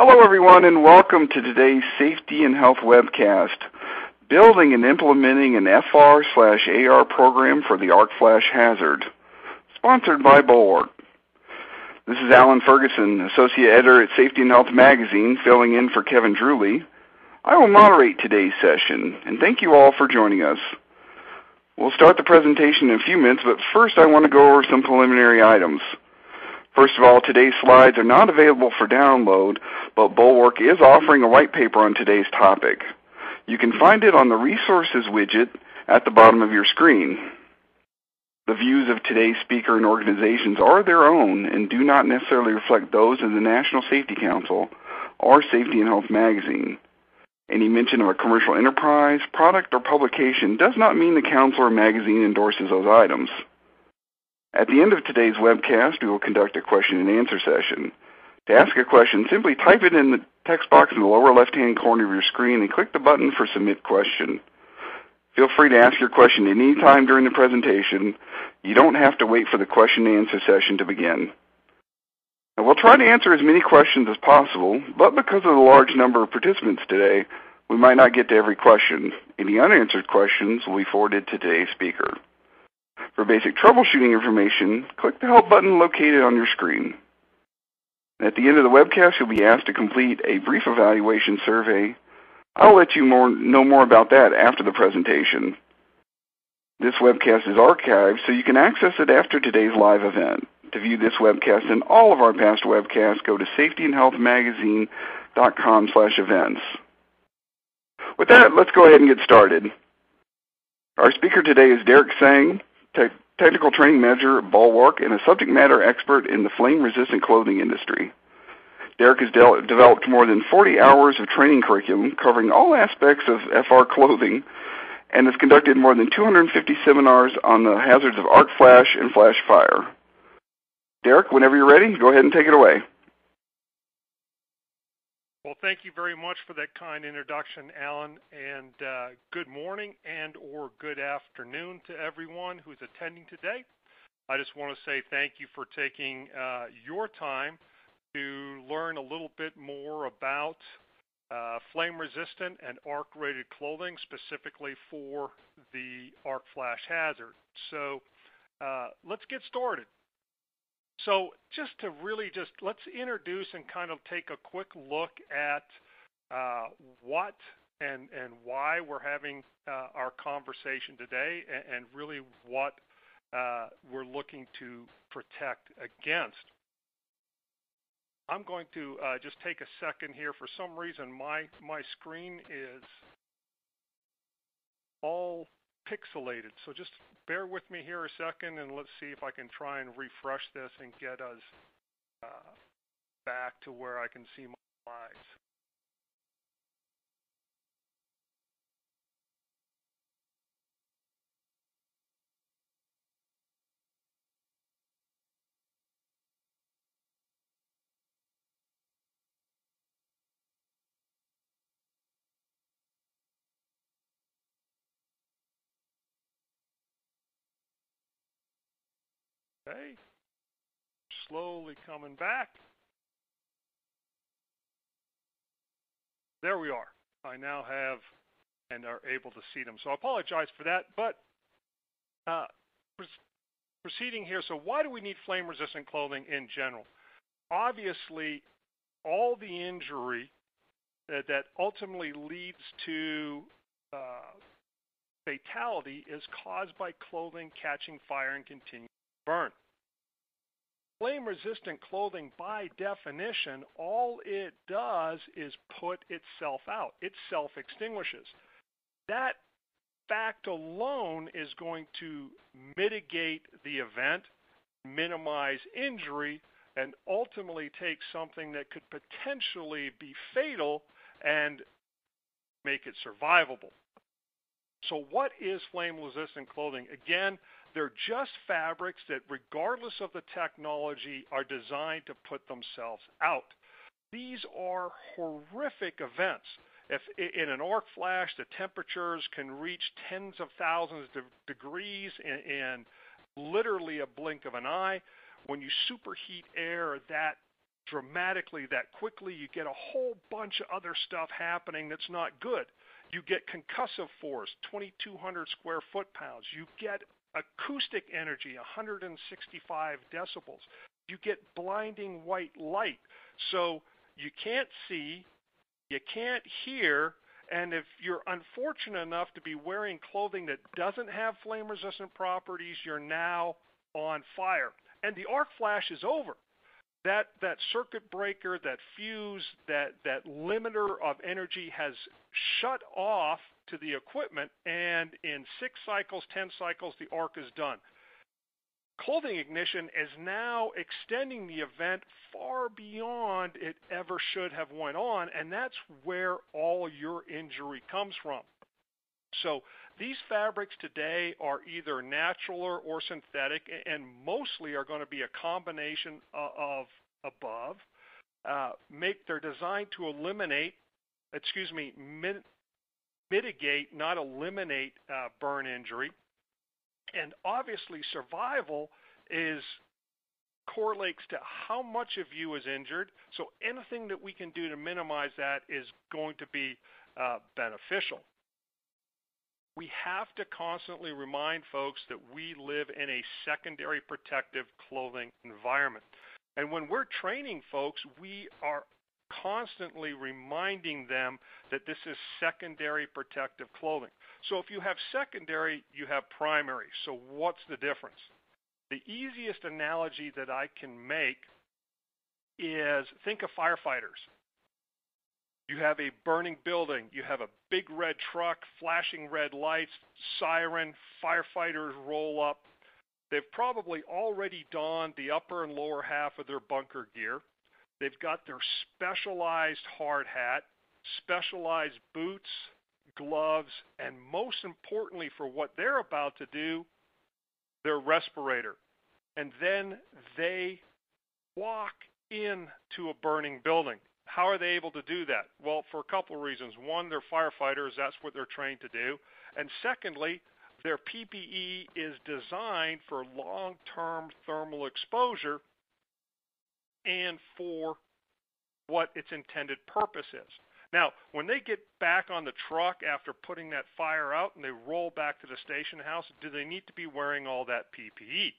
Hello, everyone, and welcome to today's Safety and Health webcast, Building and Implementing an FR slash AR Program for the Arc Flash Hazard, sponsored by Bulwark. This is Alan Ferguson, Associate Editor at Safety and Health Magazine, filling in for Kevin Druley. I will moderate today's session, and thank you all for joining us. We'll start the presentation in a few minutes, but first I want to go over some preliminary items. First of all, today's slides are not available for download, but Bulwark is offering a white paper on today's topic. You can find it on the Resources widget at the bottom of your screen. The views of today's speaker and organizations are their own and do not necessarily reflect those of the National Safety Council or Safety and Health Magazine. Any mention of a commercial enterprise, product, or publication does not mean the council or magazine endorses those items. At the end of today's webcast, we will conduct a question and answer session. To ask a question, simply type it in the text box in the lower left-hand corner of your screen and click the button for Submit Question. Feel free to ask your question any time during the presentation. You don't have to wait for the question and answer session to begin. Now, we'll try to answer as many questions as possible, but because of the large number of participants today, we might not get to every question. Any unanswered questions will be forwarded to today's speaker. For basic troubleshooting information, click the Help button located on your screen. At the end of the webcast, you'll be asked to complete a brief evaluation survey. I'll let you more, know more about that after the presentation. This webcast is archived, so you can access it after today's live event. To view this webcast and all of our past webcasts, go to safetyandhealthmagazine.com slash events. With that, let's go ahead and get started. Our speaker today is Derek Sang, te Technical Training Manager at Bulwark and a subject matter expert in the flame-resistant clothing industry. Derek has de developed more than 40 hours of training curriculum covering all aspects of FR clothing and has conducted more than 250 seminars on the hazards of arc flash and flash fire. Derek, whenever you're ready, go ahead and take it away. Well, thank you very much for that kind introduction, Alan, and uh, good morning and or good afternoon to everyone who's attending today. I just want to say thank you for taking uh, your time to learn a little bit more about uh, flame resistant and arc rated clothing specifically for the arc flash hazard. So let's get started. So just to really just let's introduce and kind of take a quick look at uh, what and and why we're having uh, our conversation today, and, really what uh, we're looking to protect against. I'm going to just take a second here. For some reason, my my screen is all pixelated. So just bear with me here a second and let's see if I can try and refresh this and get us uh, back to where I can see my slides. Okay. Slowly coming back. There we are. I now have and are able to see them. So I apologize for that, but uh, proceeding here. So why do we need flame-resistant clothing in general? Obviously, all the injury that, that ultimately leads to uh, fatality is caused by clothing catching fire and continuing burn. Flame-resistant clothing, by definition, all it does is put itself out. It self-extinguishes. That fact alone is going to mitigate the event, minimize injury, and ultimately take something that could potentially be fatal and make it survivable. So what is flame-resistant clothing? Again, they're just fabrics that, regardless of the technology, are designed to put themselves out. These are horrific events. If in an arc flash, the temperatures can reach tens of thousands of degrees in, in literally a blink of an eye. When you superheat air, that dramatically that quickly, you get a whole bunch of other stuff happening that's not good. You get concussive force, 2,200 square foot pounds. You get acoustic energy, 165 decibels. You get blinding white light. So you can't see, you can't hear, and if you're unfortunate enough to be wearing clothing that doesn't have flame resistant properties, you're now on fire. And the arc flash is over. That that circuit breaker, that fuse, that that limiter of energy has shut off to the equipment and in 6 cycles, 10 cycles the arc is done. Clothing ignition is now extending the event far beyond it ever should have went on, and that's where all your injury comes from. So these fabrics today are either natural or synthetic, and mostly are going to be a combination of above. Uh, make they're designed to eliminate, excuse me, mit, mitigate, not eliminate uh, burn injury. And obviously, survival is correlates to how much of you is injured. So anything that we can do to minimize that is going to be uh, beneficial. We have to constantly remind folks that we live in a secondary protective clothing environment. And when we're training folks, we are constantly reminding them that this is secondary protective clothing. So if you have secondary, you have primary. So what's the difference? The easiest analogy that I can make is think of firefighters. You have a burning building, you have a big red truck, flashing red lights, siren, firefighters roll up. They've probably already donned the upper and lower half of their bunker gear. They've got their specialized hard hat, specialized boots, gloves, and most importantly for what they're about to do, their respirator. And then they walk into a burning building. How are they able to do that? Well, for a couple of reasons. One, they're firefighters, that's what they're trained to do. And secondly, their PPE is designed for long term thermal exposure and for what its intended purpose is. Now, when they get back on the truck after putting that fire out and they roll back to the station house, do they need to be wearing all that PPE?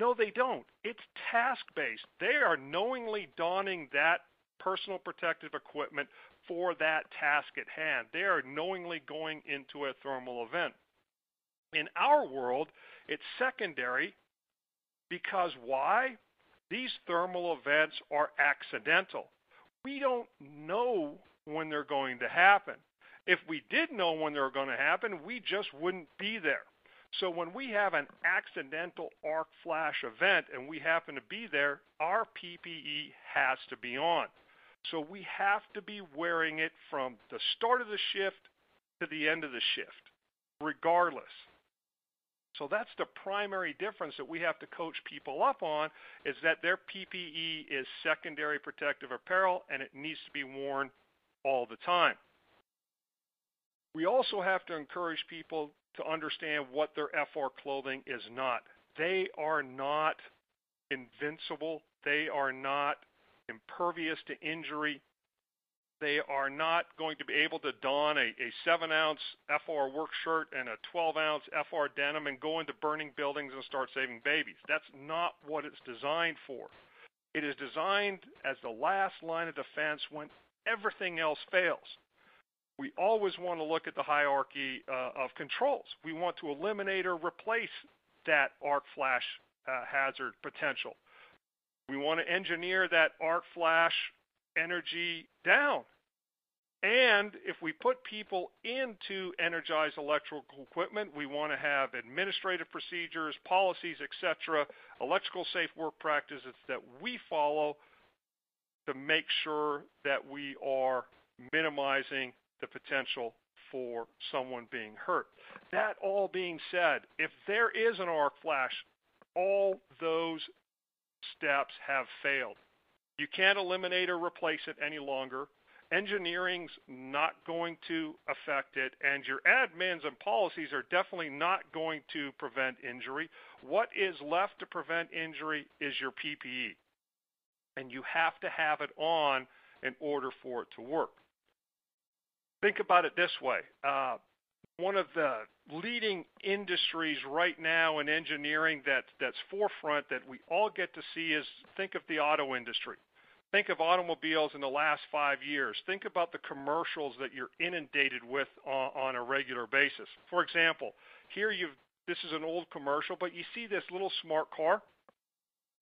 No, they don't. It's task based. They are knowingly donning that personal protective equipment for that task at hand. They are knowingly going into a thermal event. In our world, it's secondary because why? These thermal events are accidental. We don't know when they're going to happen. If we did know when they were going to happen, we just wouldn't be there. So when we have an accidental arc flash event and we happen to be there, our PPE has to be on. So we have to be wearing it from the start of the shift to the end of the shift, regardless. So that's the primary difference that we have to coach people up on is that their PPE is secondary protective apparel and it needs to be worn all the time. We also have to encourage people to understand what their FR clothing is not. They are not invincible. They are not impervious to injury. They are not going to be able to don a, a 7 ounce FR work shirt and a 12 ounce FR denim and go into burning buildings and start saving babies. That's not what it's designed for. It is designed as the last line of defense when everything else fails. We always want to look at the hierarchy uh, of controls. We want to eliminate or replace that arc flash uh, hazard potential. We want to engineer that arc flash energy down. And if we put people into energized electrical equipment, we want to have administrative procedures, policies, etc., electrical safe work practices that we follow to make sure that we are minimizing the potential for someone being hurt. That all being said, if there is an arc flash, all those steps have failed. You can't eliminate or replace it any longer. Engineering's not going to affect it, and your admins and policies are definitely not going to prevent injury. What is left to prevent injury is your PPE. and you have to have it on in order for it to work. Think about it this way. Uh, one of the leading industries right now in engineering that, that's forefront that we all get to see is think of the auto industry. Think of automobiles in the last five years. Think about the commercials that you're inundated with on, on a regular basis. For example, here you've this is an old commercial, but you see this little smart car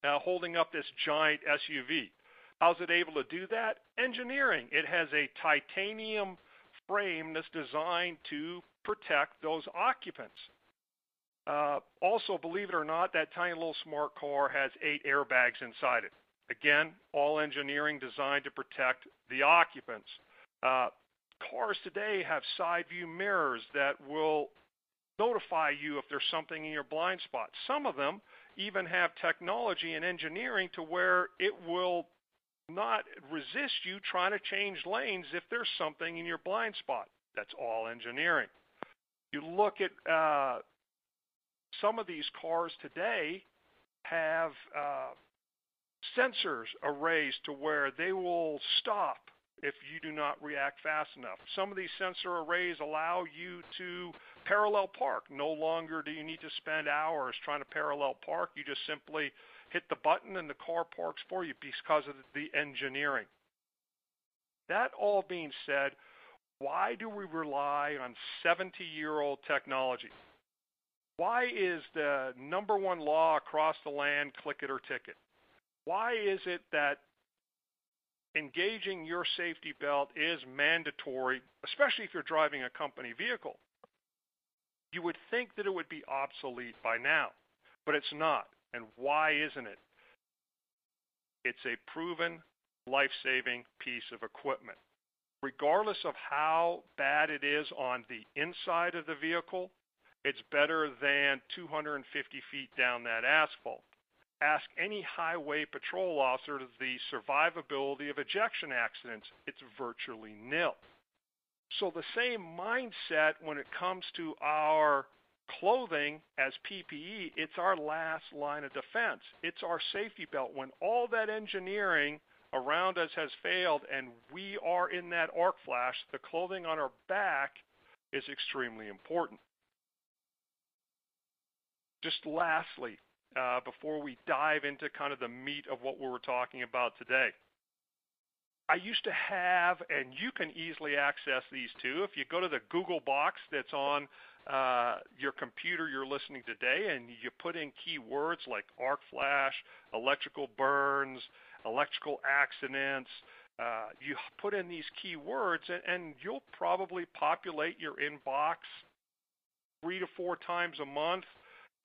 uh, holding up this giant SUV. How's it able to do that? Engineering. It has a titanium frame that's designed to protect those occupants. Uh, also, believe it or not, that tiny little smart car has eight airbags inside it. Again, all engineering designed to protect the occupants. Uh, cars today have side view mirrors that will notify you if there's something in your blind spot. Some of them even have technology and engineering to where it will not resist you trying to change lanes if there's something in your blind spot. That's all engineering. You look at uh, some of these cars today have uh, sensors arrays to where they will stop if you do not react fast enough. Some of these sensor arrays allow you to parallel park. No longer do you need to spend hours trying to parallel park. You just simply hit the button and the car parks for you because of the engineering. That all being said, why do we rely on 70 year old technology? Why is the number one law across the land click it or ticket? Why is it that engaging your safety belt is mandatory, especially if you're driving a company vehicle? You would think that it would be obsolete by now, but it's not. And why isn't it? It's a proven life saving piece of equipment. Regardless of how bad it is on the inside of the vehicle, it's better than 250 feet down that asphalt. Ask any highway patrol officer the survivability of ejection accidents. It's virtually nil. So the same mindset when it comes to our clothing as PPE, it's our last line of defense. It's our safety belt. When all that engineering around us has failed and we are in that arc flash, the clothing on our back is extremely important. Just lastly, before we dive into kind of the meat of what we were talking about today. I used to have, and you can easily access these too. If you go to the Google box that's on uh, your computer you're listening today, and you put in keywords like arc flash, electrical burns, electrical accidents, uh, you put in these keywords, and, and you'll probably populate your inbox three to four times a month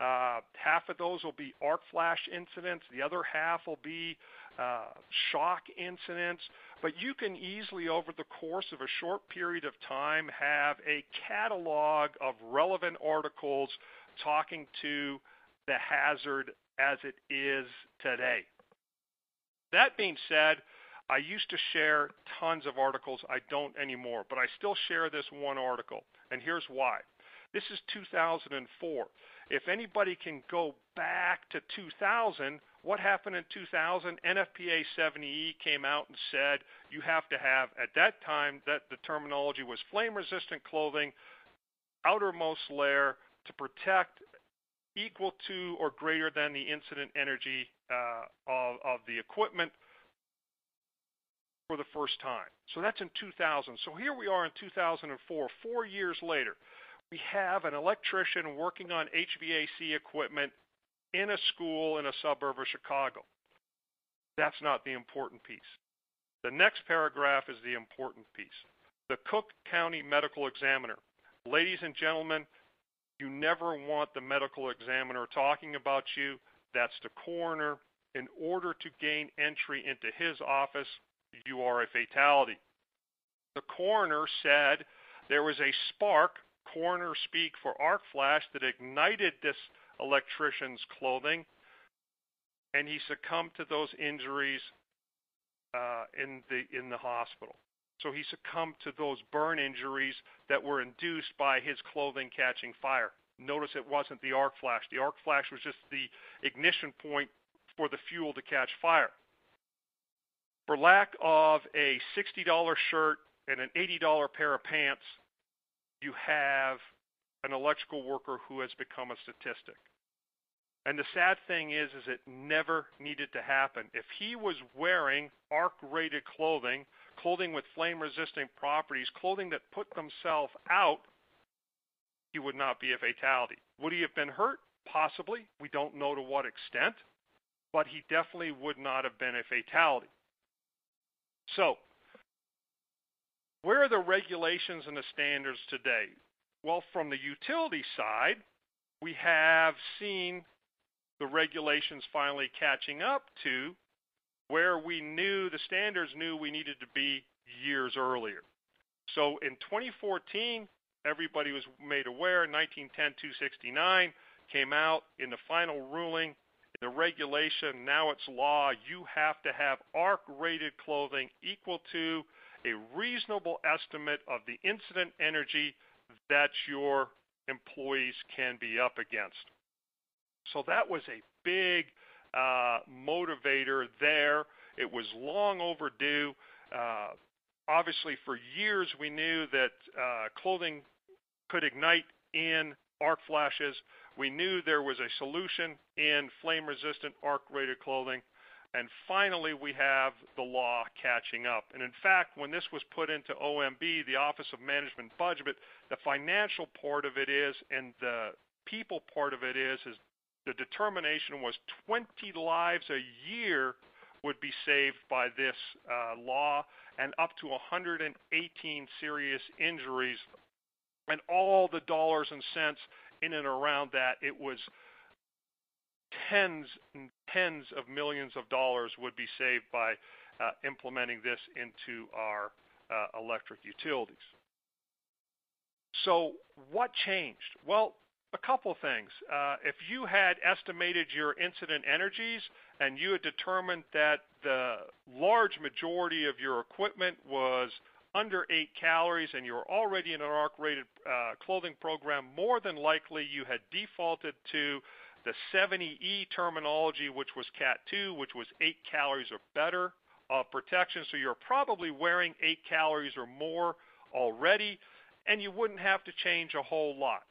uh, half of those will be arc flash incidents. The other half will be uh, shock incidents. But you can easily, over the course of a short period of time, have a catalog of relevant articles talking to the hazard as it is today. That being said, I used to share tons of articles. I don't anymore, but I still share this one article, and here's why. This is 2004. If anybody can go back to 2000, what happened in 2000? NFPA 70E came out and said you have to have, at that time, that the terminology was flame resistant clothing, outermost layer to protect equal to or greater than the incident energy uh, of, of the equipment for the first time. So that's in 2000. So here we are in 2004, four years later we have an electrician working on HVAC equipment in a school in a suburb of Chicago. That's not the important piece. The next paragraph is the important piece. The Cook County Medical Examiner. Ladies and gentlemen, you never want the medical examiner talking about you. That's the coroner. In order to gain entry into his office, you are a fatality. The coroner said there was a spark coroner speak for arc flash that ignited this electrician's clothing, and he succumbed to those injuries uh, in the in the hospital. So he succumbed to those burn injuries that were induced by his clothing catching fire. Notice it wasn't the arc flash. The arc flash was just the ignition point for the fuel to catch fire. For lack of a $60 shirt and an $80 pair of pants, you have an electrical worker who has become a statistic. And the sad thing is, is it never needed to happen. If he was wearing arc-rated clothing, clothing with flame-resistant properties, clothing that put themselves out, he would not be a fatality. Would he have been hurt? Possibly. We don't know to what extent, but he definitely would not have been a fatality. So, where are the regulations and the standards today? Well, from the utility side, we have seen the regulations finally catching up to where we knew the standards knew we needed to be years earlier. So in 2014, everybody was made aware. 1910-269 came out in the final ruling. The regulation, now it's law, you have to have ARC-rated clothing equal to a reasonable estimate of the incident energy that your employees can be up against. So that was a big uh, motivator there. It was long overdue. Uh, obviously, for years we knew that uh, clothing could ignite in arc flashes. We knew there was a solution in flame-resistant arc-rated clothing. And finally, we have the law catching up. And in fact, when this was put into OMB, the Office of Management Budget, the financial part of it is, and the people part of it is, is the determination was 20 lives a year would be saved by this uh, law and up to 118 serious injuries and all the dollars and cents in and around that it was tens and tens of millions of dollars would be saved by uh, implementing this into our uh, electric utilities. So what changed? Well, a couple things. Uh, if you had estimated your incident energies and you had determined that the large majority of your equipment was under 8 calories and you're already in an arc-rated clothing program, more than likely you had defaulted to the 70E terminology, which was Cat 2, which was 8 calories or better of protection. So you're probably wearing 8 calories or more already, and you wouldn't have to change a whole lot.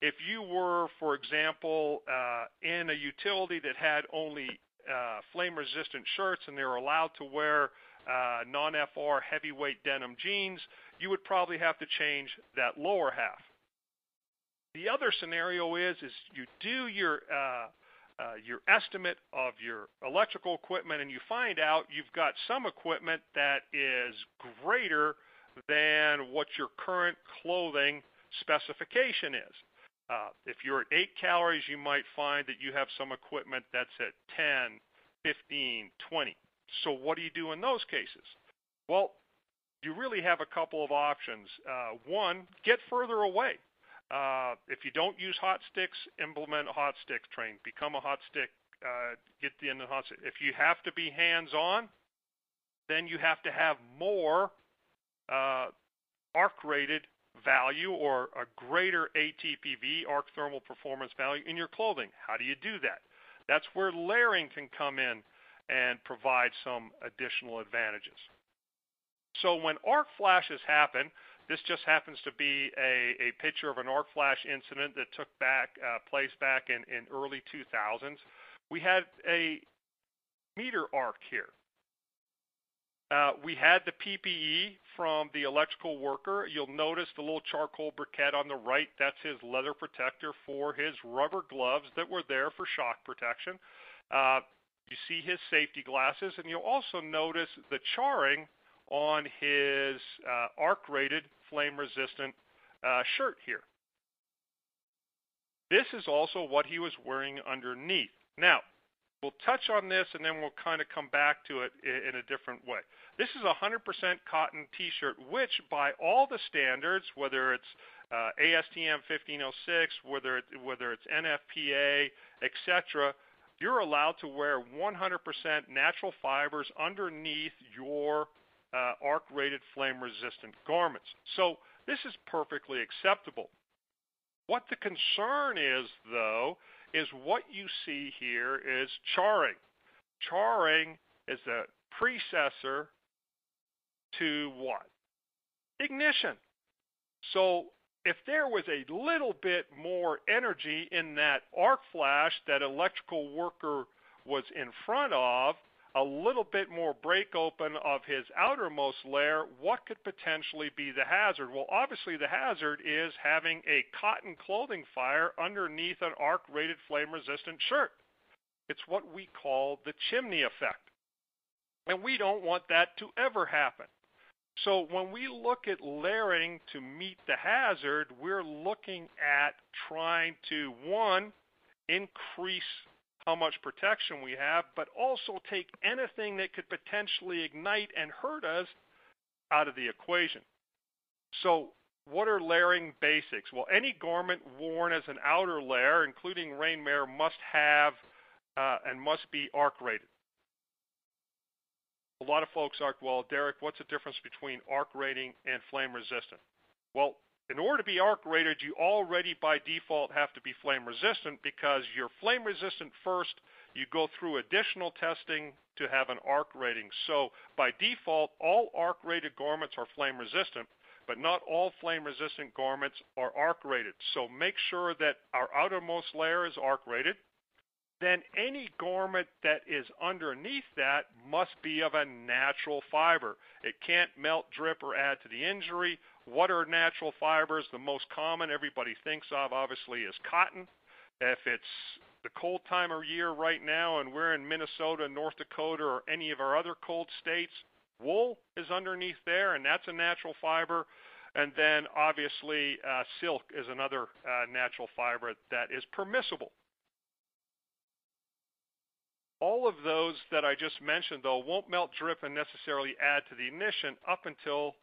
If you were, for example, uh, in a utility that had only uh, flame-resistant shirts and they were allowed to wear uh, non-FR heavyweight denim jeans, you would probably have to change that lower half. The other scenario is is you do your uh, uh, your estimate of your electrical equipment and you find out you've got some equipment that is greater than what your current clothing specification is. Uh, if you're at 8 calories, you might find that you have some equipment that's at 10, 15, 20. So what do you do in those cases? Well, you really have a couple of options. Uh, one, get further away. Uh, if you don't use hot sticks, implement hot stick train. Become a hot stick. Uh, get the end of the hot stick. If you have to be hands-on, then you have to have more uh, arc-rated value or a greater ATPV, arc thermal performance value, in your clothing. How do you do that? That's where layering can come in and provide some additional advantages. So when arc flashes happen, this just happens to be a, a picture of an arc flash incident that took back uh, place back in, in early 2000s. We had a meter arc here. Uh, we had the PPE from the electrical worker. You'll notice the little charcoal briquette on the right. That's his leather protector for his rubber gloves that were there for shock protection. Uh, you see his safety glasses, and you'll also notice the charring on his uh, arc-rated flame-resistant uh, shirt here. This is also what he was wearing underneath. Now, we'll touch on this and then we'll kind of come back to it in a different way. This is a 100% cotton t-shirt, which by all the standards, whether it's uh, ASTM 1506, whether, it, whether it's NFPA, etc., you're allowed to wear 100% natural fibers underneath your uh, arc-rated flame-resistant garments. So this is perfectly acceptable. What the concern is, though, is what you see here is charring. Charring is a predecessor to what? Ignition. So if there was a little bit more energy in that arc flash that electrical worker was in front of, a little bit more break open of his outermost layer, what could potentially be the hazard? Well, obviously the hazard is having a cotton clothing fire underneath an arc rated flame resistant shirt. It's what we call the chimney effect. And we don't want that to ever happen. So when we look at layering to meet the hazard, we're looking at trying to, one, increase how much protection we have, but also take anything that could potentially ignite and hurt us out of the equation. So what are layering basics? Well, any garment worn as an outer layer, including rainwear, must have uh, and must be arc rated a lot of folks are, well, Derek, what's the difference between arc rating and flame resistant? Well, in order to be arc rated, you already by default have to be flame resistant because you're flame resistant first. You go through additional testing to have an arc rating. So by default, all arc rated garments are flame resistant, but not all flame resistant garments are arc rated. So make sure that our outermost layer is arc rated then any garment that is underneath that must be of a natural fiber. It can't melt, drip, or add to the injury. What are natural fibers? The most common everybody thinks of, obviously, is cotton. If it's the cold time of year right now and we're in Minnesota, North Dakota, or any of our other cold states, wool is underneath there, and that's a natural fiber. And then, obviously, uh, silk is another uh, natural fiber that is permissible all of those that I just mentioned, though, won't melt, drip, and necessarily add to the ignition up until,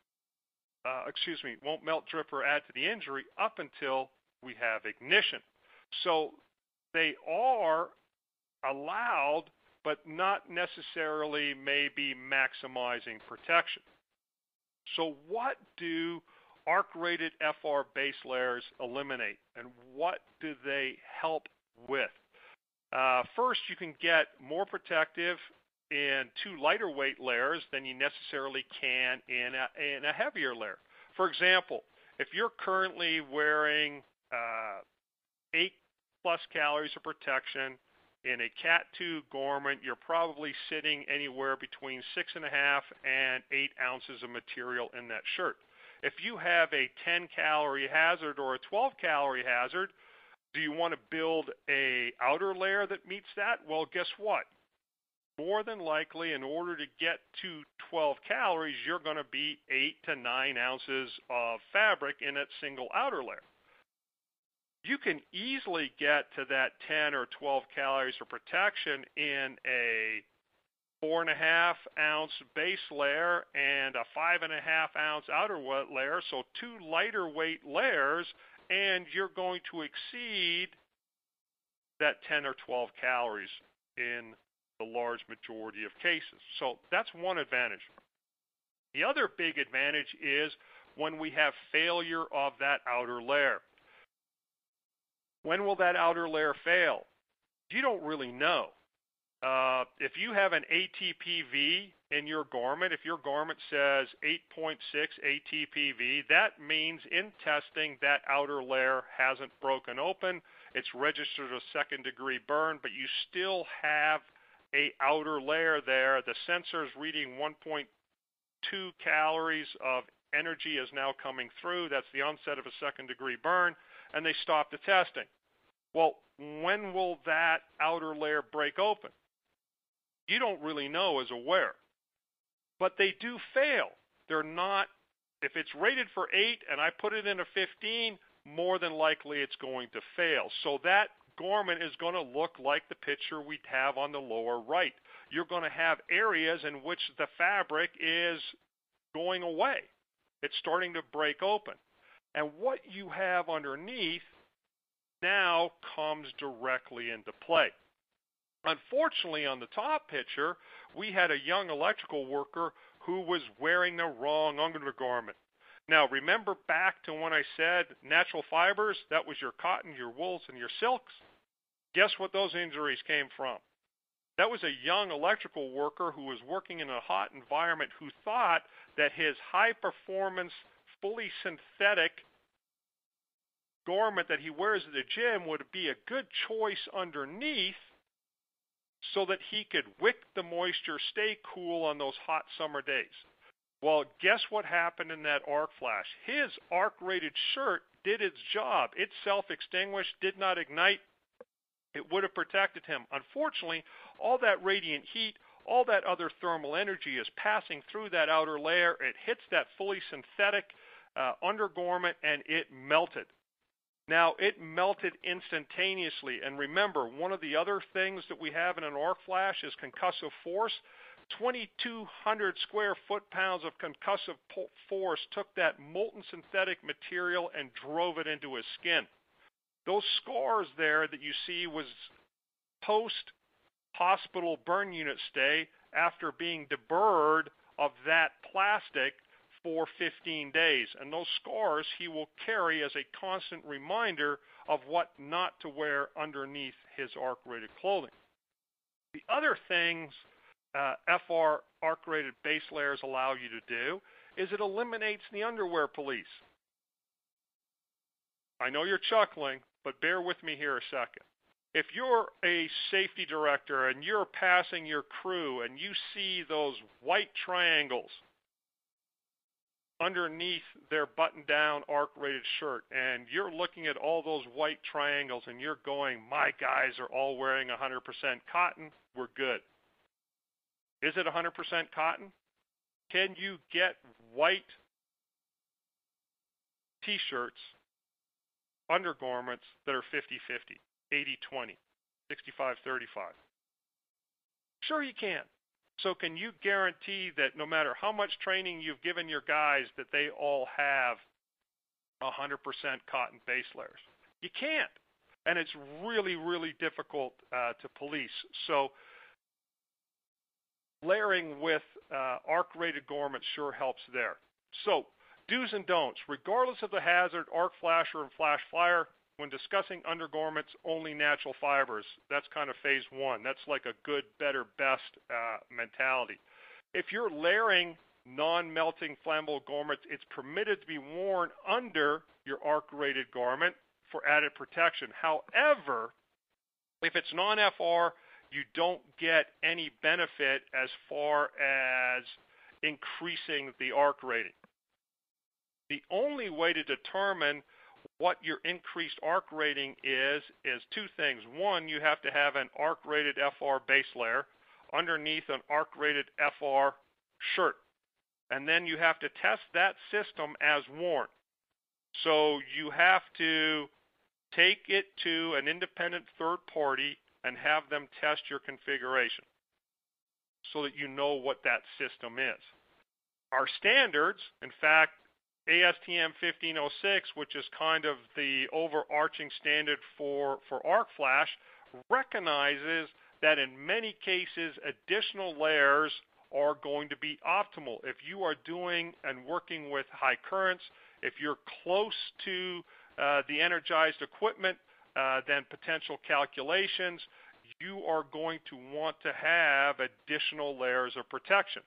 uh, excuse me, won't melt, drip, or add to the injury up until we have ignition. So they are allowed, but not necessarily maybe maximizing protection. So what do arc-rated FR base layers eliminate, and what do they help with? Uh, first, you can get more protective in two lighter weight layers than you necessarily can in a, in a heavier layer. For example, if you're currently wearing uh, 8 plus calories of protection in a Cat 2 garment, you're probably sitting anywhere between 6.5 and 8 ounces of material in that shirt. If you have a 10 calorie hazard or a 12 calorie hazard, do you want to build a outer layer that meets that? Well, guess what? More than likely, in order to get to 12 calories, you're going to be 8 to 9 ounces of fabric in that single outer layer. You can easily get to that 10 or 12 calories of protection in a four and a half ounce base layer and a five and a half ounce outer layer, so two lighter weight layers and you're going to exceed that 10 or 12 calories in the large majority of cases. So that's one advantage. The other big advantage is when we have failure of that outer layer. When will that outer layer fail? You don't really know. Uh, if you have an ATPV in your garment, if your garment says 8.6 ATPV, that means in testing that outer layer hasn't broken open. It's registered a second degree burn, but you still have a outer layer there. The sensor is reading 1.2 calories of energy is now coming through. That's the onset of a second degree burn, and they stop the testing. Well, when will that outer layer break open? you don't really know as a wearer. But they do fail. They're not, if it's rated for 8 and I put it in a 15, more than likely it's going to fail. So that garment is going to look like the picture we have on the lower right. You're going to have areas in which the fabric is going away. It's starting to break open. And what you have underneath now comes directly into play. Unfortunately, on the top picture, we had a young electrical worker who was wearing the wrong undergarment. Now, remember back to when I said natural fibers? That was your cotton, your wools, and your silks. Guess what those injuries came from? That was a young electrical worker who was working in a hot environment who thought that his high performance, fully synthetic garment that he wears at the gym would be a good choice underneath so that he could wick the moisture, stay cool on those hot summer days. Well, guess what happened in that arc flash? His arc rated shirt did its job. It self extinguished, did not ignite. It would have protected him. Unfortunately, all that radiant heat, all that other thermal energy is passing through that outer layer. It hits that fully synthetic uh, undergarment and it melted. Now, it melted instantaneously. And remember, one of the other things that we have in an arc flash is concussive force. 2,200 square foot pounds of concussive force took that molten synthetic material and drove it into his skin. Those scars there that you see was post hospital burn unit stay after being debrided of that plastic for 15 days. And those scars he will carry as a constant reminder of what not to wear underneath his arc rated clothing. The other things uh, FR arc rated base layers allow you to do is it eliminates the underwear police. I know you're chuckling, but bear with me here a second. If you're a safety director and you're passing your crew and you see those white triangles underneath their button down arc rated shirt and you're looking at all those white triangles and you're going, my guys are all wearing 100% cotton, we're good. Is it 100% cotton? Can you get white t-shirts, undergarments that are 50-50, 80-20, 65-35? Sure you can. So can you guarantee that no matter how much training you've given your guys that they all have 100% cotton base layers? You can't. And it's really, really difficult uh, to police. So layering with uh, arc-rated garments sure helps there. So, do's and don'ts. Regardless of the hazard, arc flasher and flash fire, when discussing undergarments, only natural fibers. That's kind of phase one. That's like a good, better, best uh, mentality. If you're layering non-melting flammable garments, it's permitted to be worn under your arc-rated garment for added protection. However, if it's non-FR, you don't get any benefit as far as increasing the arc rating. The only way to determine what your increased arc rating is is two things. One, you have to have an arc rated FR base layer underneath an arc rated FR shirt. And then you have to test that system as worn. So you have to take it to an independent third party and have them test your configuration so that you know what that system is. Our standards, in fact, ASTM 1506, which is kind of the overarching standard for, for arc flash, recognizes that in many cases additional layers are going to be optimal. If you are doing and working with high currents, if you're close to uh, the energized equipment, uh, than potential calculations, you are going to want to have additional layers of protection.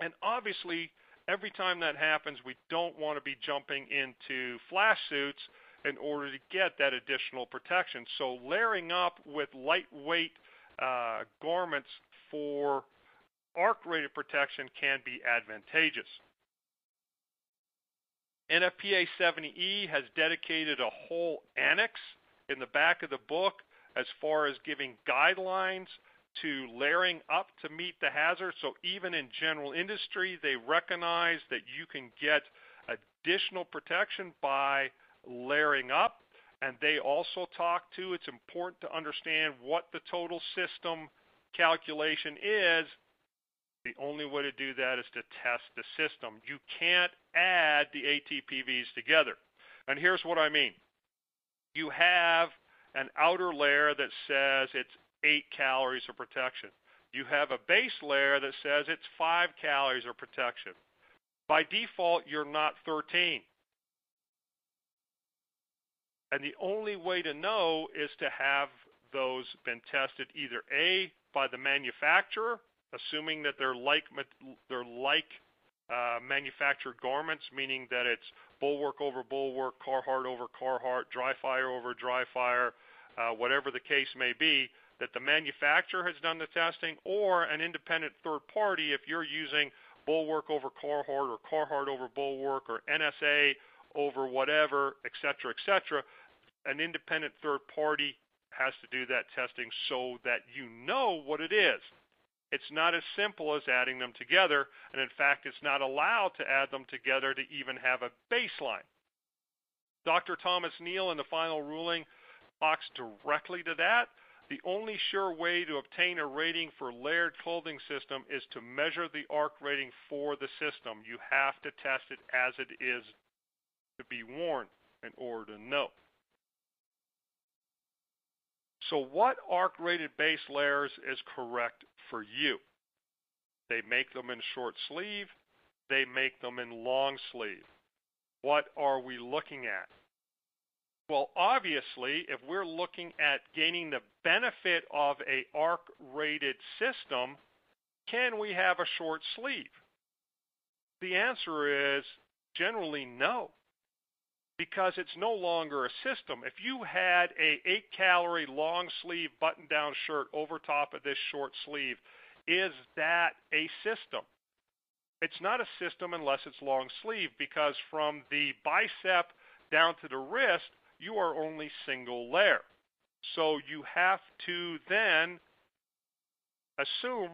And obviously, every time that happens, we don't want to be jumping into flash suits in order to get that additional protection. So layering up with lightweight uh, garments for arc-rated protection can be advantageous. NFPA 70E has dedicated a whole annex in the back of the book as far as giving guidelines to layering up to meet the hazard. So even in general industry, they recognize that you can get additional protection by layering up. And they also talk to it's important to understand what the total system calculation is. The only way to do that is to test the system. You can't add the ATPVs together. And here's what I mean you have an outer layer that says it's 8 calories of protection. You have a base layer that says it's 5 calories of protection. By default, you're not 13. And the only way to know is to have those been tested either A, by the manufacturer, assuming that they're like they're like uh, manufactured garments, meaning that it's bulwark over bulwark, Carhartt over Carhartt, DRIFIRE over dry fire, uh, whatever the case may be, that the manufacturer has done the testing or an independent third party if you're using bulwark over Carhartt or Carhartt over bulwark or NSA over whatever, et cetera, et cetera, an independent third party has to do that testing so that you know what it is. It's not as simple as adding them together, and in fact, it's not allowed to add them together to even have a baseline. Dr. Thomas Neal in the final ruling talks directly to that. The only sure way to obtain a rating for layered clothing system is to measure the ARC rating for the system. You have to test it as it is to be worn in order to know. So what ARC rated base layers is correct for you? They make them in short sleeve. They make them in long sleeve. What are we looking at? Well, obviously, if we're looking at gaining the benefit of a ARC-rated system, can we have a short sleeve? The answer is generally no, because it's no longer a system. If you had a 8-calorie long sleeve button-down shirt over top of this short sleeve, is that a system? It's not a system unless it's long sleeve because from the bicep down to the wrist, you are only single layer. So you have to then assume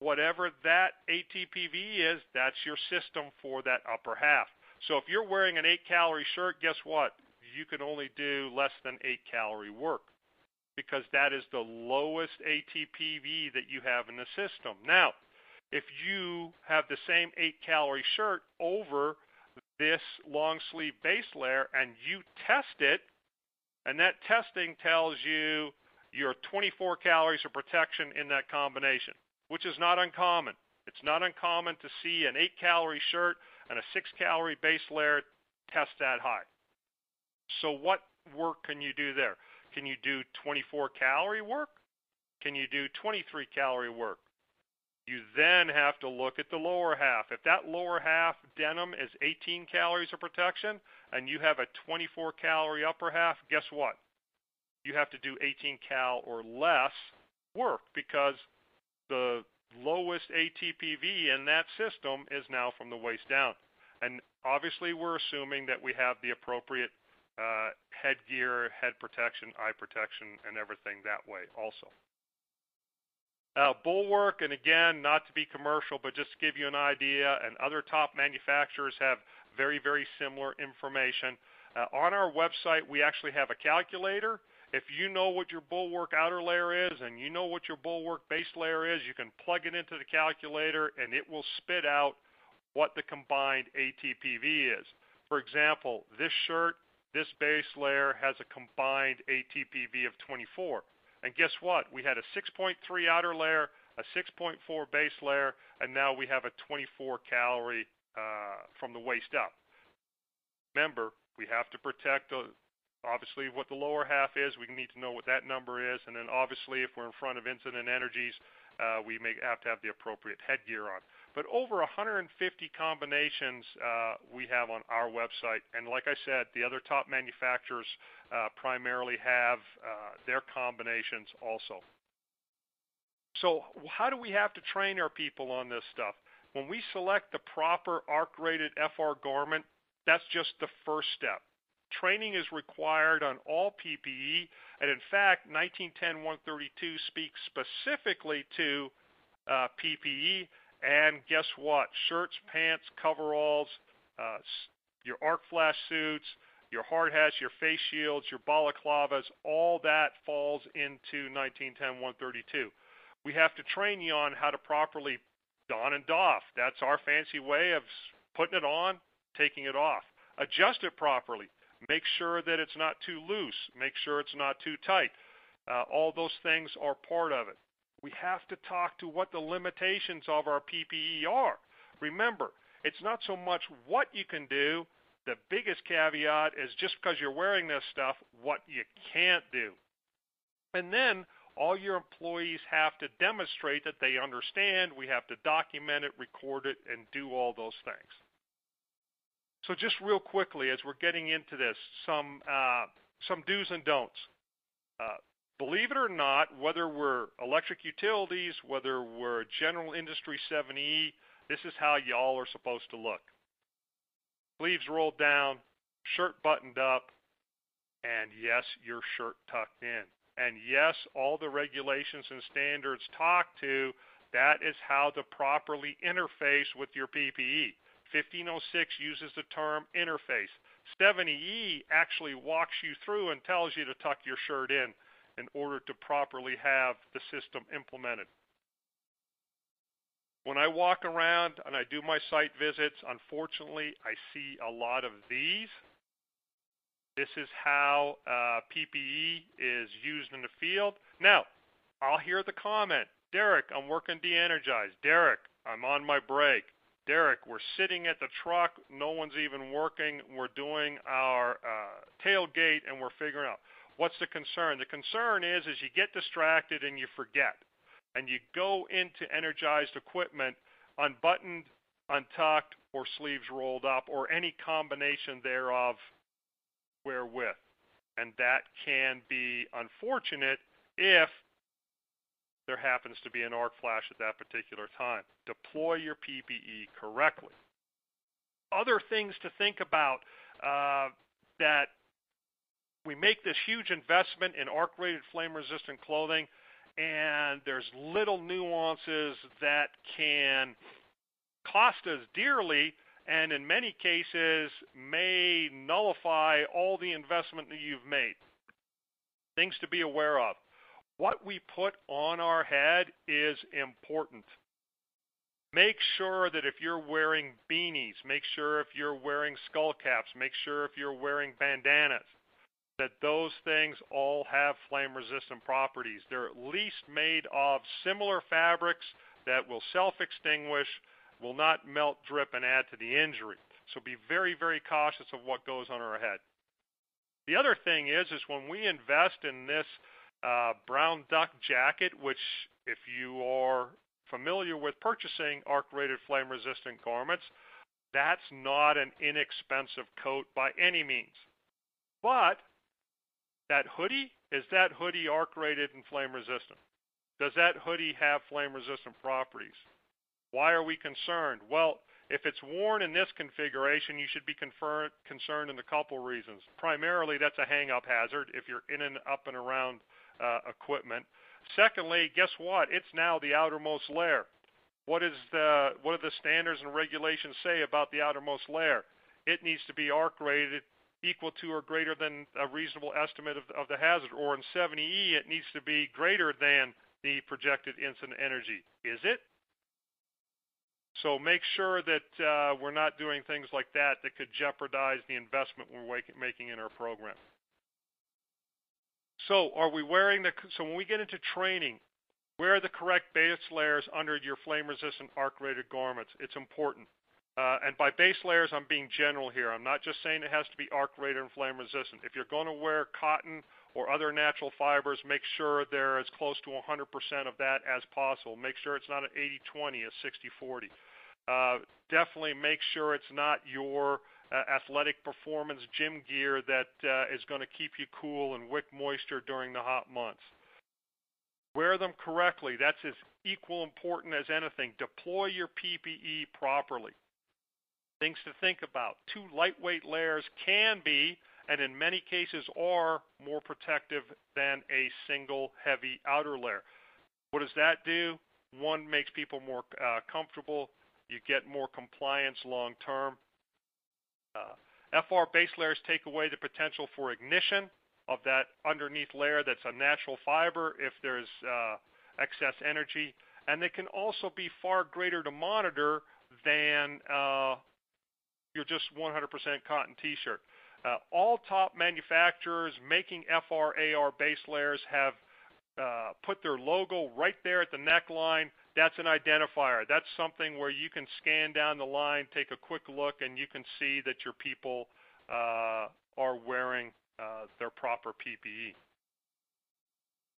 whatever that ATPV is, that's your system for that upper half. So if you're wearing an 8 calorie shirt, guess what? You can only do less than 8 calorie work because that is the lowest ATPV that you have in the system. Now, if you have the same 8 calorie shirt over this long sleeve base layer and you test it, and that testing tells you your 24 calories of protection in that combination, which is not uncommon. It's not uncommon to see an 8 calorie shirt and a 6 calorie base layer test that high. So what work can you do there? Can you do 24 calorie work? Can you do 23 calorie work? You then have to look at the lower half. If that lower half denim is 18 calories of protection and you have a 24 calorie upper half, guess what? You have to do 18 cal or less work because the lowest ATPV in that system is now from the waist down. And obviously we're assuming that we have the appropriate uh, headgear, head protection, eye protection, and everything that way also. Uh, Bulwark, and again, not to be commercial, but just to give you an idea, and other top manufacturers have very, very similar information. Uh, on our website, we actually have a calculator. If you know what your Bulwark outer layer is and you know what your Bulwark base layer is, you can plug it into the calculator and it will spit out what the combined ATPV is. For example, this shirt, this base layer has a combined ATPV of 24. And guess what? We had a 6.3 outer layer, a 6.4 base layer, and now we have a 24 calorie uh, from the waist up. Remember, we have to protect obviously what the lower half is. We need to know what that number is, and then obviously if we're in front of incident energies, uh, we may have to have the appropriate headgear on but over 150 combinations uh, we have on our website. And like I said, the other top manufacturers uh, primarily have uh, their combinations also. So how do we have to train our people on this stuff? When we select the proper ARC-rated FR garment, that's just the first step. Training is required on all PPE, and in fact, 1910-132 speaks specifically to uh, PPE and guess what? Shirts, pants, coveralls, uh, your arc flash suits, your hard hats, your face shields, your balaclavas, all that falls into 1910-132. We have to train you on how to properly don and doff. That's our fancy way of putting it on, taking it off. Adjust it properly. Make sure that it's not too loose. Make sure it's not too tight. Uh, all those things are part of it we have to talk to what the limitations of our PPE are. Remember, it's not so much what you can do. The biggest caveat is just because you're wearing this stuff, what you can't do. And then all your employees have to demonstrate that they understand. We have to document it, record it, and do all those things. So just real quickly, as we're getting into this, some uh, some do's and don'ts. Uh, believe it or not, whether we're electric utilities, whether we're general industry 70E, this is how y'all are supposed to look. Sleeves rolled down, shirt buttoned up, and yes, your shirt tucked in. And yes, all the regulations and standards talk to that is how to properly interface with your PPE. 1506 uses the term interface. 70E actually walks you through and tells you to tuck your shirt in in order to properly have the system implemented. When I walk around and I do my site visits, unfortunately, I see a lot of these. This is how uh, PPE is used in the field. Now, I'll hear the comment, Derek, I'm working de-energized. Derek, I'm on my break. Derek, we're sitting at the truck. No one's even working. We're doing our uh, tailgate and we're figuring out what's the concern. The concern is, you get distracted and you forget, and you go into energized equipment unbuttoned, untucked, or sleeves rolled up, or any combination thereof wherewith. And that can be unfortunate if there happens to be an arc flash at that particular time. Deploy your PPE correctly. Other things to think about uh, that we make this huge investment in arc-rated flame-resistant clothing, and there's little nuances that can cost us dearly and in many cases may nullify all the investment that you've made. Things to be aware of. What we put on our head is important. Make sure that if you're wearing beanies, make sure if you're wearing skull caps, make sure if you're wearing bandanas, that those things all have flame resistant properties. They're at least made of similar fabrics that will self extinguish, will not melt, drip, and add to the injury. So be very, very cautious of what goes on our head. The other thing is, is when we invest in this uh, brown duck jacket, which if you are familiar with purchasing arc-rated flame-resistant garments, that's not an inexpensive coat by any means. But that hoodie, is that hoodie arc-rated and flame-resistant? Does that hoodie have flame-resistant properties? Why are we concerned? Well, if it's worn in this configuration, you should be concerned in a couple reasons. Primarily, that's a hang-up hazard if you're in and up and around uh, equipment. Secondly, guess what? It's now the outermost layer. What is the what do the standards and regulations say about the outermost layer? It needs to be arc rated equal to or greater than a reasonable estimate of, of the hazard, or in 70E, it needs to be greater than the projected incident energy. Is it? So make sure that uh, we're not doing things like that that could jeopardize the investment we're making in our program. So are we wearing the, so when we get into training, wear the correct base layers under your flame resistant arc rated garments. It's important. Uh, and by base layers, I'm being general here. I'm not just saying it has to be arc rated and flame resistant. If you're going to wear cotton or other natural fibers, make sure they're as close to 100% of that as possible. Make sure it's not an 80-20, a 60-40. Uh, definitely make sure it's not your uh, athletic performance gym gear that uh, is going to keep you cool and wick moisture during the hot months. Wear them correctly. That's as equal important as anything. Deploy your PPE properly. Things to think about. Two lightweight layers can be, and in many cases are, more protective than a single heavy outer layer. What does that do? One makes people more uh, comfortable you get more compliance long term. Uh, FR base layers take away the potential for ignition of that underneath layer that's a natural fiber if there's uh, excess energy. And they can also be far greater to monitor than uh, your just 100% cotton t-shirt. Uh, all top manufacturers making FR/AR base layers have uh, put their logo right there at the neckline that's an identifier. That's something where you can scan down the line, take a quick look, and you can see that your people uh, are wearing uh, their proper PPE.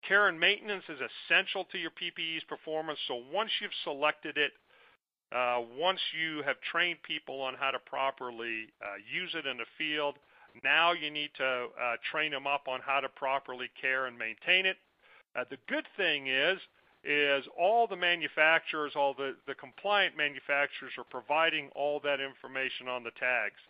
care and maintenance is essential to your PPE's performance. So once you've selected it, uh, once you have trained people on how to properly uh, use it in the field, now you need to uh, train them up on how to properly care and maintain it. Uh, the good thing is, is all the manufacturers, all the, the compliant manufacturers are providing all that information on the tags.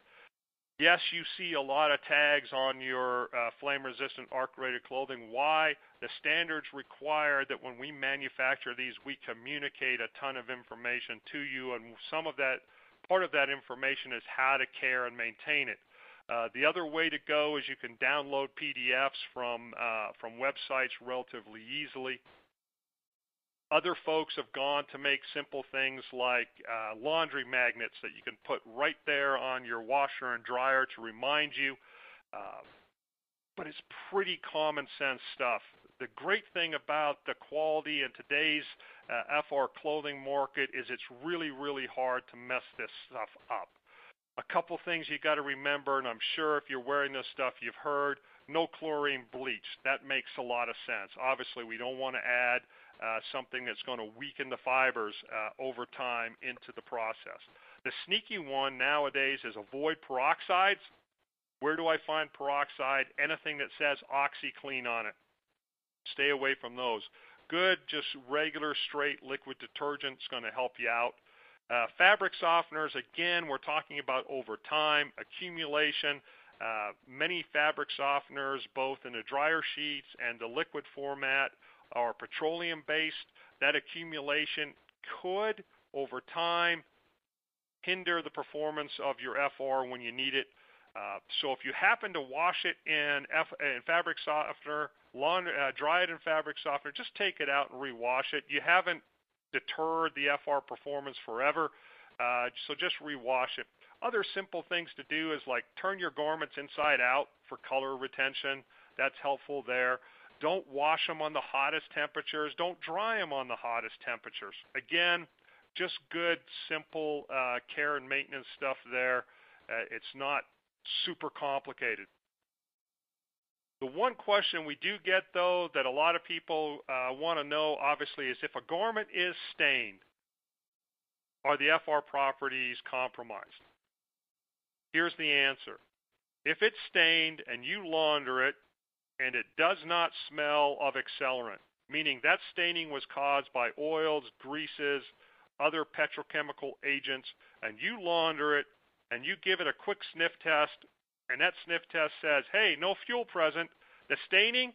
Yes, you see a lot of tags on your uh, flame-resistant arc-rated clothing. Why? The standards require that when we manufacture these, we communicate a ton of information to you, and some of that, part of that information is how to care and maintain it. Uh, the other way to go is you can download PDFs from uh, from websites relatively easily. Other folks have gone to make simple things like uh, laundry magnets that you can put right there on your washer and dryer to remind you. Uh, but it's pretty common sense stuff. The great thing about the quality in today's uh, FR clothing market is it's really, really hard to mess this stuff up. A couple things you got to remember, and I'm sure if you're wearing this stuff, you've heard no chlorine bleach. That makes a lot of sense. Obviously, we don't want to add something that's going to weaken the fibers uh, over time into the process. The sneaky one nowadays is avoid peroxides. Where do I find peroxide? Anything that says OxiClean on it. Stay away from those. Good, just regular straight liquid detergent is going to help you out. Uh, fabric softeners, again, we're talking about over time, accumulation. Uh, many fabric softeners, both in the dryer sheets and the liquid format, are petroleum-based, that accumulation could, over time, hinder the performance of your FR when you need it. Uh, so if you happen to wash it in, F, in fabric softener, laundry, uh, dry it in fabric softener, just take it out and rewash it. You haven't deterred the FR performance forever, uh, so just rewash it. Other simple things to do is like turn your garments inside out for color retention. That's helpful there. Don't wash them on the hottest temperatures. Don't dry them on the hottest temperatures. Again, just good, simple uh, care and maintenance stuff there. Uh, it's not super complicated. The one question we do get, though, that a lot of people uh, want to know, obviously, is if a garment is stained, are the FR properties compromised? Here's the answer. If it's stained and you launder it, and it does not smell of accelerant, meaning that staining was caused by oils, greases, other petrochemical agents, and you launder it and you give it a quick sniff test, and that sniff test says, hey, no fuel present, the staining,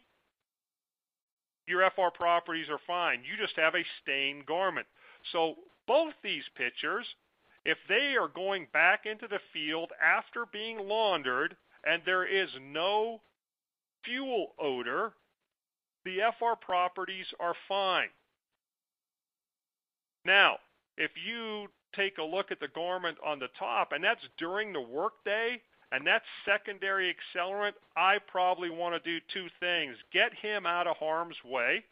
your FR properties are fine. You just have a stained garment. So both these pictures, if they are going back into the field after being laundered and there is no fuel odor, the FR properties are fine. Now, if you take a look at the garment on the top, and that's during the workday, and that's secondary accelerant, I probably want to do two things. Get him out of harm's way.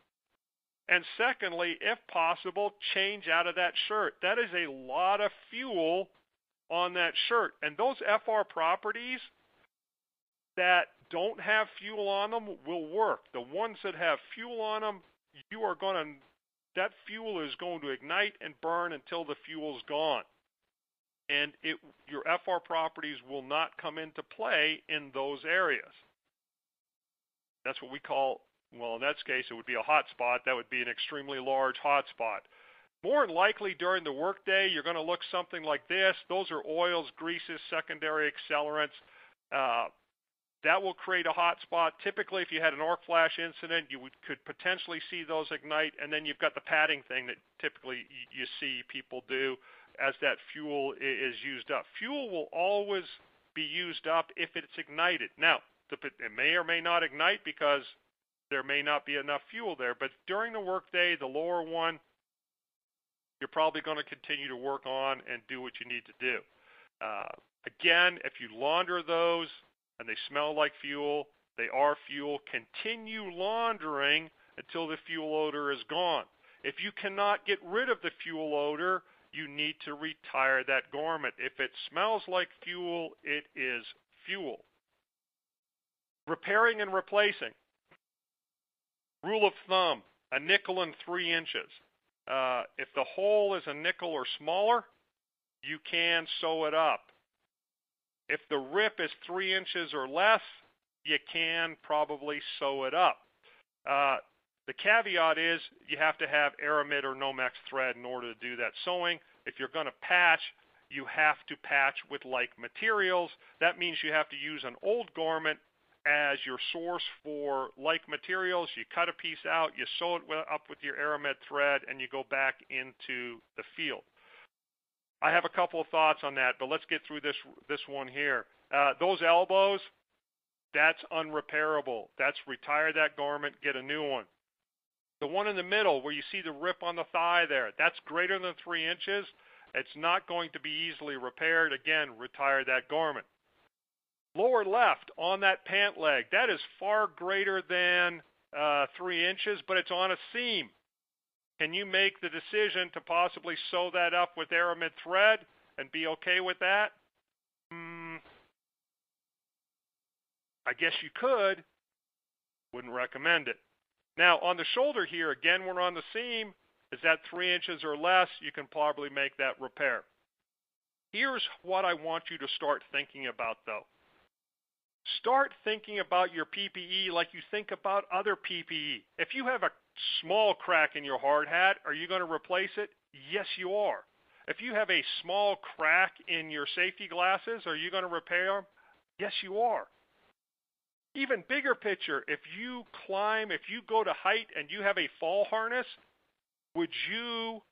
And secondly, if possible, change out of that shirt. That is a lot of fuel on that shirt. And those FR properties that don't have fuel on them will work. The ones that have fuel on them, you are going to that fuel is going to ignite and burn until the fuel's gone. And it, your FR properties will not come into play in those areas. That's what we call, well, in that case, it would be a hot spot. That would be an extremely large hot spot. More than likely during the workday, you're going to look something like this. Those are oils, greases, secondary accelerants. Uh, that will create a hot spot. Typically, if you had an arc flash incident, you would, could potentially see those ignite, and then you've got the padding thing that typically you see people do as that fuel is used up. Fuel will always be used up if it's ignited. Now, it may or may not ignite because there may not be enough fuel there, but during the workday, the lower one, you're probably going to continue to work on and do what you need to do. Uh, again, if you launder those, and they smell like fuel, they are fuel, continue laundering until the fuel odor is gone. If you cannot get rid of the fuel odor, you need to retire that garment. If it smells like fuel, it is fuel. Repairing and replacing. Rule of thumb, a nickel and three inches. Uh, if the hole is a nickel or smaller, you can sew it up. If the rip is three inches or less, you can probably sew it up. Uh, the caveat is you have to have Aramid or Nomex thread in order to do that sewing. If you're going to patch, you have to patch with like materials. That means you have to use an old garment as your source for like materials. You cut a piece out, you sew it up with your Aramid thread, and you go back into the field. I have a couple of thoughts on that, but let's get through this this one here. Uh, those elbows, that's unrepairable. That's retire that garment, get a new one. The one in the middle where you see the rip on the thigh there, that's greater than three inches. It's not going to be easily repaired. Again, retire that garment. Lower left on that pant leg, that is far greater than uh, three inches, but it's on a seam. Can you make the decision to possibly sew that up with Aramid thread and be okay with that? Mm, I guess you could. Wouldn't recommend it. Now, on the shoulder here, again, we're on the seam. Is that three inches or less? You can probably make that repair. Here's what I want you to start thinking about, though. Start thinking about your PPE like you think about other PPE. If you have a small crack in your hard hat, are you going to replace it? Yes, you are. If you have a small crack in your safety glasses, are you going to repair them? Yes, you are. Even bigger picture, if you climb, if you go to height and you have a fall harness, would you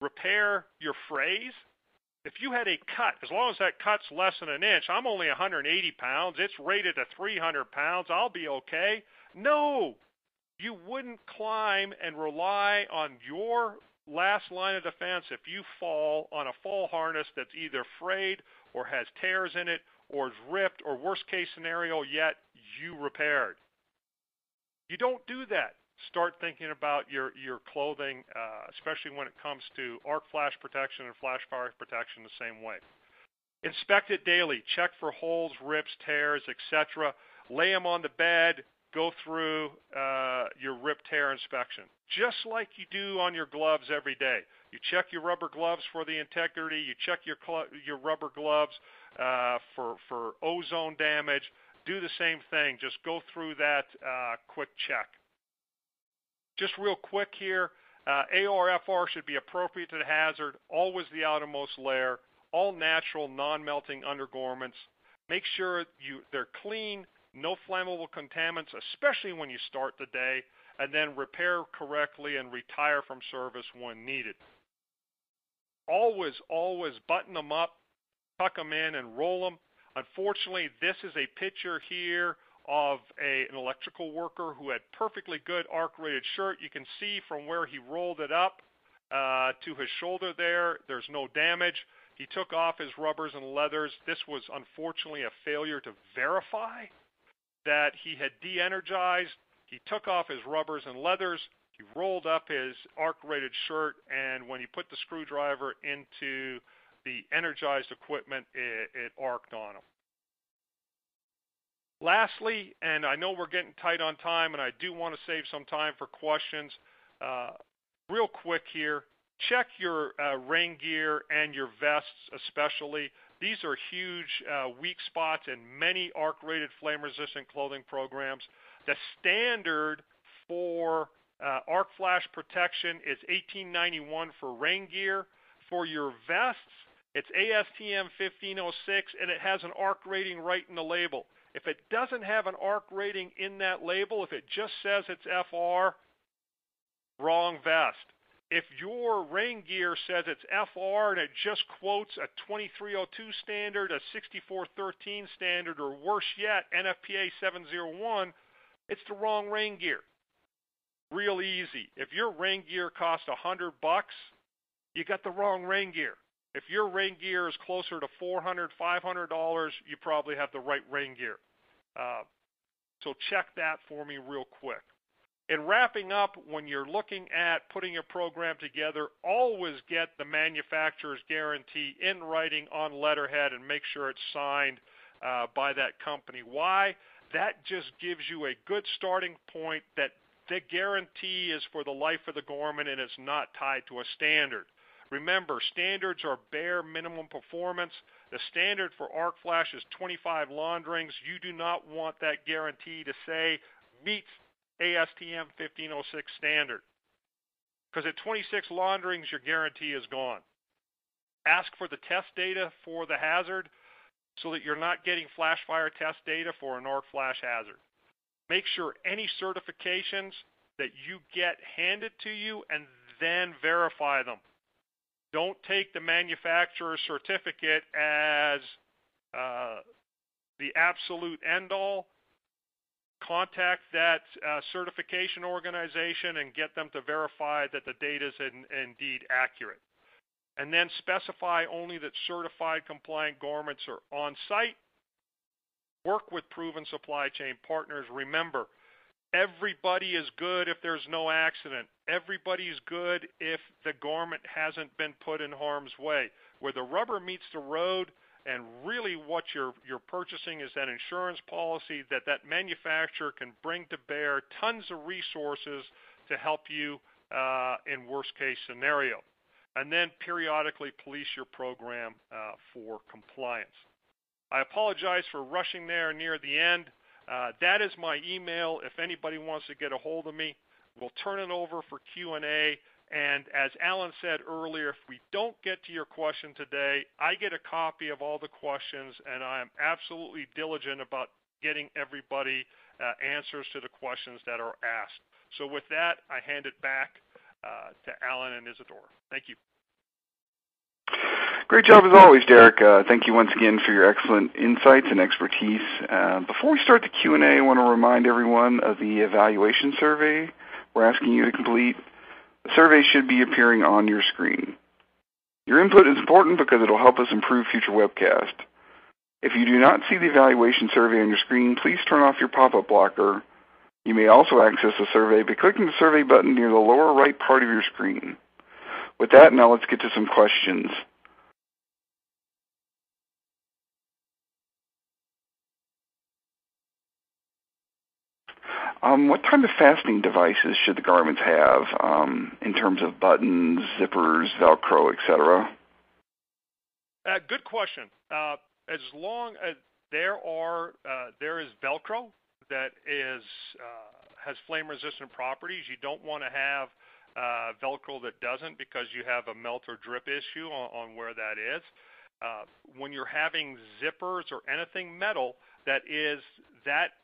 repair your frays? If you had a cut, as long as that cut's less than an inch, I'm only 180 pounds, it's rated to 300 pounds, I'll be okay. No, you wouldn't climb and rely on your last line of defense if you fall on a fall harness that's either frayed or has tears in it or is ripped or worst case scenario yet, you repaired. You don't do that. Start thinking about your, your clothing, uh, especially when it comes to arc flash protection and flash fire protection the same way. Inspect it daily. Check for holes, rips, tears, etc. Lay them on the bed. Go through uh, your rip tear inspection, just like you do on your gloves every day. You check your rubber gloves for the integrity. You check your your rubber gloves uh, for for ozone damage do the same thing. Just go through that uh, quick check. Just real quick here, uh, ARFR should be appropriate to the hazard, always the outermost layer, all natural, non-melting undergarments. Make sure you they're clean, no flammable contaminants, especially when you start the day, and then repair correctly and retire from service when needed. Always, always button them up, tuck them in, and roll them Unfortunately, this is a picture here of a, an electrical worker who had perfectly good arc-rated shirt. You can see from where he rolled it up uh, to his shoulder there, there's no damage. He took off his rubbers and leathers. This was unfortunately a failure to verify that he had de-energized. He took off his rubbers and leathers. He rolled up his arc-rated shirt, and when he put the screwdriver into the energized equipment, it, it arced on him. Lastly, and I know we're getting tight on time, and I do want to save some time for questions. Uh, real quick here, check your uh, rain gear and your vests especially. These are huge uh, weak spots in many arc-rated flame-resistant clothing programs. The standard for uh, arc flash protection is 1891 for rain gear. For your vests, it's ASTM 1506 and it has an ARC rating right in the label. If it doesn't have an ARC rating in that label, if it just says it's FR, wrong vest. If your rain gear says it's FR and it just quotes a 2302 standard, a 6413 standard, or worse yet, NFPA 701, it's the wrong rain gear. Real easy. If your rain gear costs hundred bucks, you got the wrong rain gear. If your rain gear is closer to $400, $500, you probably have the right rain gear. Uh, so check that for me real quick. In wrapping up, when you're looking at putting a program together, always get the manufacturer's guarantee in writing on letterhead and make sure it's signed uh, by that company. Why? That just gives you a good starting point that the guarantee is for the life of the garment and it's not tied to a standard. Remember, standards are bare minimum performance. The standard for arc flash is 25 launderings. You do not want that guarantee to say meets ASTM 1506 standard. Because at 26 launderings, your guarantee is gone. Ask for the test data for the hazard so that you're not getting flash fire test data for an arc flash hazard. Make sure any certifications that you get handed to you and then verify them. Don't take the manufacturer's certificate as uh, the absolute end all. Contact that uh, certification organization and get them to verify that the data is in, indeed accurate. And then specify only that certified compliant garments are on site. Work with proven supply chain partners. Remember, Everybody is good if there's no accident. Everybody is good if the garment hasn't been put in harm's way. Where the rubber meets the road, and really what you're you're purchasing is that insurance policy that that manufacturer can bring to bear tons of resources to help you uh, in worst case scenario, and then periodically police your program uh, for compliance. I apologize for rushing there near the end. Uh, that is my email. If anybody wants to get a hold of me, we'll turn it over for Q&A. And as Alan said earlier, if we don't get to your question today, I get a copy of all the questions, and I am absolutely diligent about getting everybody uh, answers to the questions that are asked. So with that, I hand it back uh, to Alan and Isadora. Thank you. Great job as always, Derek. Uh, thank you once again for your excellent insights and expertise. Before we start the Q&A, I want to remind everyone of the evaluation survey we're asking you to complete. The survey should be appearing on your screen. Your input is important because it will help us improve future webcasts. If you do not see the evaluation survey on your screen, please turn off your pop-up blocker. You may also access the survey by clicking the survey button near the lower right part of your screen. With that, now let's get to some questions. Um, what type of fastening devices should the garments have um, in terms of buttons, zippers, Velcro, etc.? Uh, good question. Uh, as long as there are uh, there is Velcro that is uh, has flame resistant properties, you don't want to have uh, Velcro that doesn't because you have a melt or drip issue on, on where that is. Uh, when you're having zippers or anything metal that is that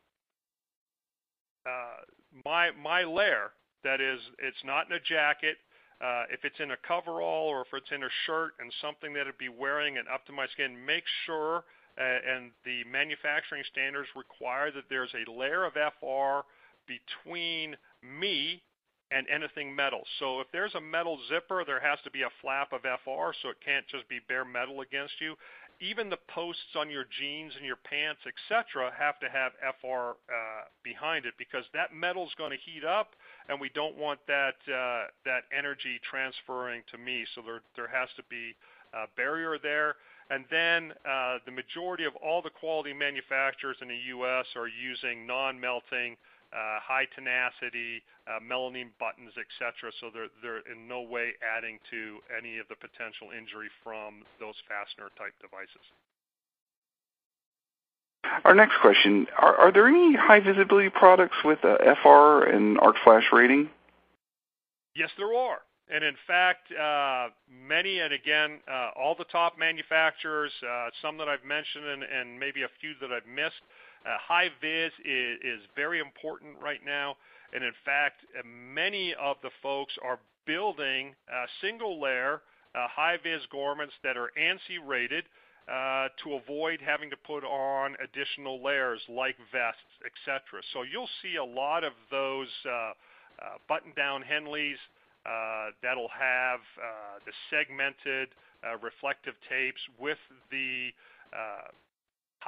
uh, my my layer that is it's not in a jacket uh, if it's in a coverall or if it's in a shirt and something that it'd be wearing and up to my skin make sure uh, and the manufacturing standards require that there's a layer of FR between me and anything metal. So if there's a metal zipper, there has to be a flap of FR so it can't just be bare metal against you even the posts on your jeans and your pants, etc., have to have FR uh, behind it because that metal is going to heat up, and we don't want that uh, that energy transferring to me. So there there has to be a barrier there. And then uh, the majority of all the quality manufacturers in the U.S. are using non-melting high tenacity, melamine buttons, etc. So they're, they're in no way adding to any of the potential injury from those fastener type devices. Our next question, are, are there any high visibility products with FR and arc flash rating? Yes, there are. And in fact, uh, many, and again, uh, all the top manufacturers, uh, some that I've mentioned and, maybe a few that I've missed, uh, high vis is, is very important right now. And in fact, uh, many of the folks are building uh, single layer high vis garments that are ANSI rated uh, to avoid having to put on additional layers like vests, etc. So you'll see a lot of those uh, uh, button-down Henleys that'll have the segmented reflective tapes with the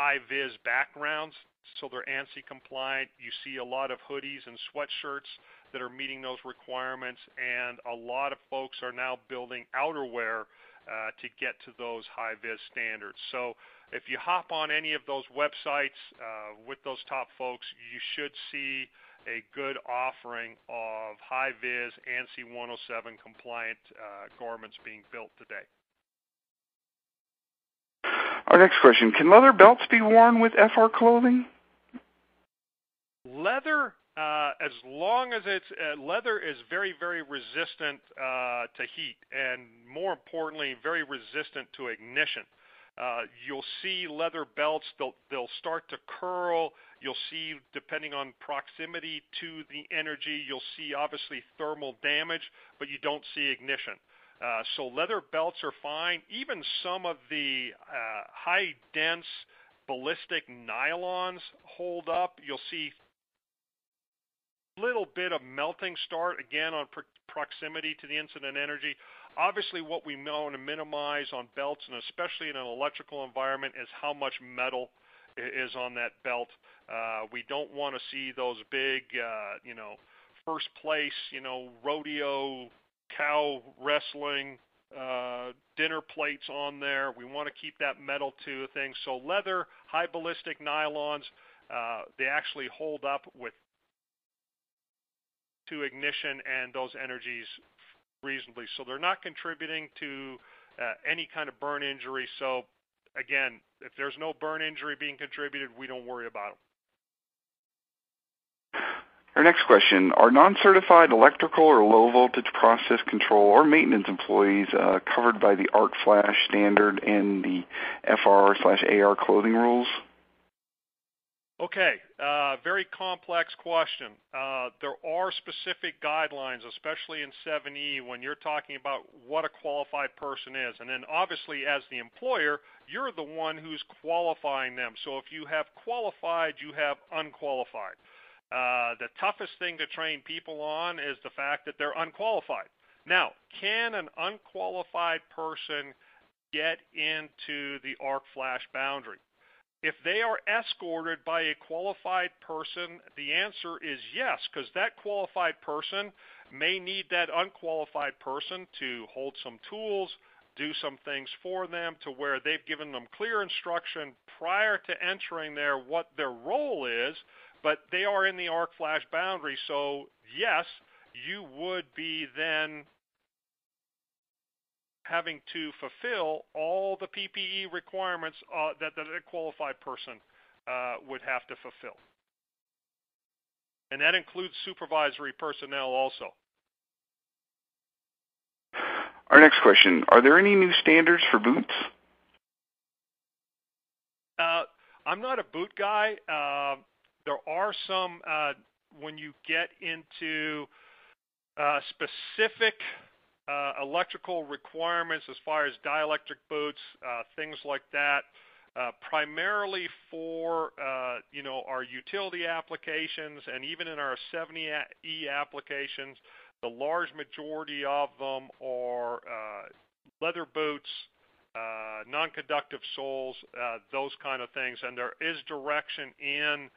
high vis backgrounds, so they're ANSI compliant. You see a lot of hoodies and sweatshirts that are meeting those requirements, and a lot of folks are now building outerwear uh, to get to those high vis standards. So if you hop on any of those websites uh, with those top folks, you should see a good offering of high-vis ANSI 107 compliant uh, garments being built today. Our next question, can leather belts be worn with FR clothing? Leather, uh, as long as it's uh, leather, is very, very resistant uh, to heat, and more importantly, very resistant to ignition. You'll see leather belts; they'll start to curl. You'll see, depending on proximity to the energy, you'll see obviously thermal damage, but you don't see ignition. Uh, so leather belts are fine. Even some of the uh, high dense ballistic nylons hold up. You'll see a little bit of melting start again on pr- proximity to the incident energy. Obviously, what we want to minimize on belts, and especially in an electrical environment, is how much metal is on that belt. Uh, we don't want to see those big, uh, you know, first place, you know, rodeo cow wrestling uh, dinner plates on there. We want to keep that metal to things. So leather, high ballistic nylons, uh, they actually hold up with to ignition and those energies reasonably. So they're not contributing to uh, any kind of burn injury. So again, if there's no burn injury being contributed, we don't worry about them. Our next question, are non-certified electrical or low voltage process control or maintenance employees uh, covered by the ARC Flash standard and the FR slash AR clothing rules? Okay, uh, very complex question. Uh, there are specific guidelines, especially in 70E, when you're talking about what a qualified person is. And then obviously as the employer, you're the one who's qualifying them. So if you have qualified, you have unqualified. Uh, the toughest thing to train people on is the fact that they're unqualified. Now, can an unqualified person get into the arc flash boundary? If they are escorted by a qualified person, the answer is yes, because that qualified person may need that unqualified person to hold some tools, do some things for them to where they've given them clear instruction prior to entering there what their role is but they are in the arc flash boundary. So yes, you would be then having to fulfill all the PPE requirements uh, that, that a qualified person uh, would have to fulfill. And that includes supervisory personnel also. Our next question, are there any new standards for boots? Uh, I'm not a boot guy. There are some uh, when you get into uh, specific uh, electrical requirements as far as dielectric boots, things like that. Primarily for you know our utility applications and even in our 70E applications, the large majority of them are leather boots, non-conductive soles, those kind of things, and there is direction in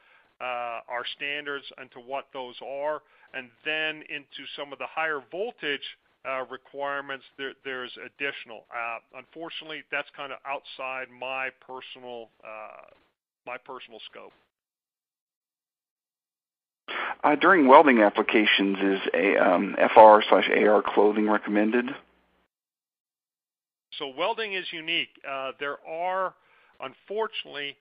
our standards and to what those are, and then into some of the higher voltage uh, requirements, there's additional. Uh, unfortunately, that's kind of outside my personal uh, my personal scope. Uh, during welding applications, is a um, FR slash AR clothing recommended? So welding is unique. Uh, there are, unfortunately,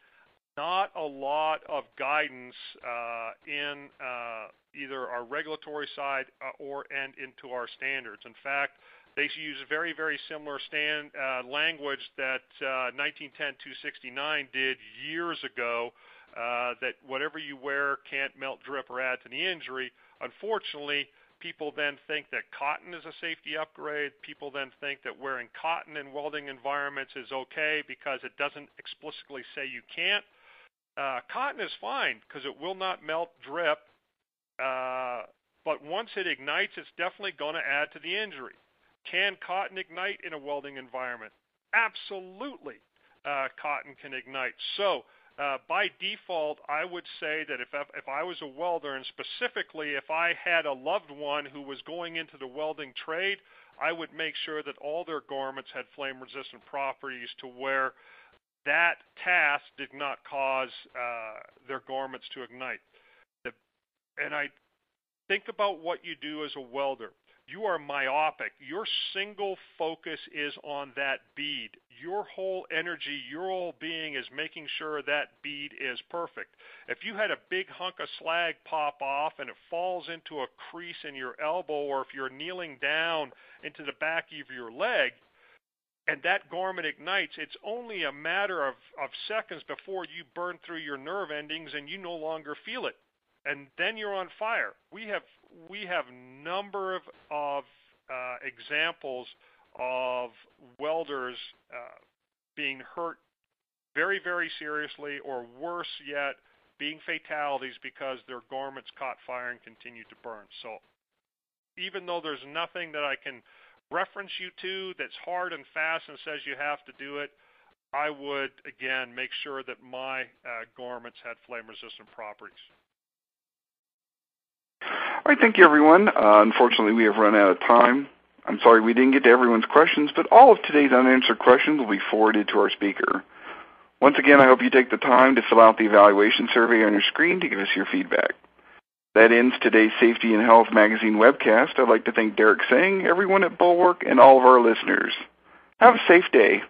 not a lot of guidance uh, in uh, either our regulatory side uh, or and into our standards. In fact, they use very, very similar language that 1910-269 uh, did years ago. That whatever you wear can't melt, drip, or add to the injury. Unfortunately, people then think that cotton is a safety upgrade. People then think that wearing cotton in welding environments is okay because it doesn't explicitly say you can't. Uh, cotton is fine because it will not melt, drip, uh, but once it ignites, it's definitely going to add to the injury. Can cotton ignite in a welding environment? Absolutely, uh, cotton can ignite. So uh, by default, I would say that if, if I was a welder, and specifically if I had a loved one who was going into the welding trade, I would make sure that all their garments had flame-resistant properties to where that task did not cause uh, their garments to ignite. The and I think about what you do as a welder. You are myopic. Your single focus is on that bead. Your whole energy, your whole being is making sure that bead is perfect. If you had a big hunk of slag pop off and it falls into a crease in your elbow, or if you're kneeling down into the back of your leg, and that garment ignites, it's only a matter of, of seconds before you burn through your nerve endings and you no longer feel it. And then you're on fire. We have we have number of, of uh, examples of welders uh, being hurt very, very seriously, or worse yet, being fatalities because their garments caught fire and continued to burn. So even though there's nothing that I can reference you to that's hard and fast and says you have to do it, I would, again, make sure that my uh, garments had flame resistant properties. All right, thank you, everyone. Uh, unfortunately, we have run out of time. I'm sorry we didn't get to everyone's questions, but all of today's unanswered questions will be forwarded to our speaker. Once again, I hope you take the time to fill out the evaluation survey on your screen to give us your feedback. That ends today's Safety and Health Magazine webcast. I'd like to thank Derek Singh, everyone at Bulwark, and all of our listeners. Have a safe day.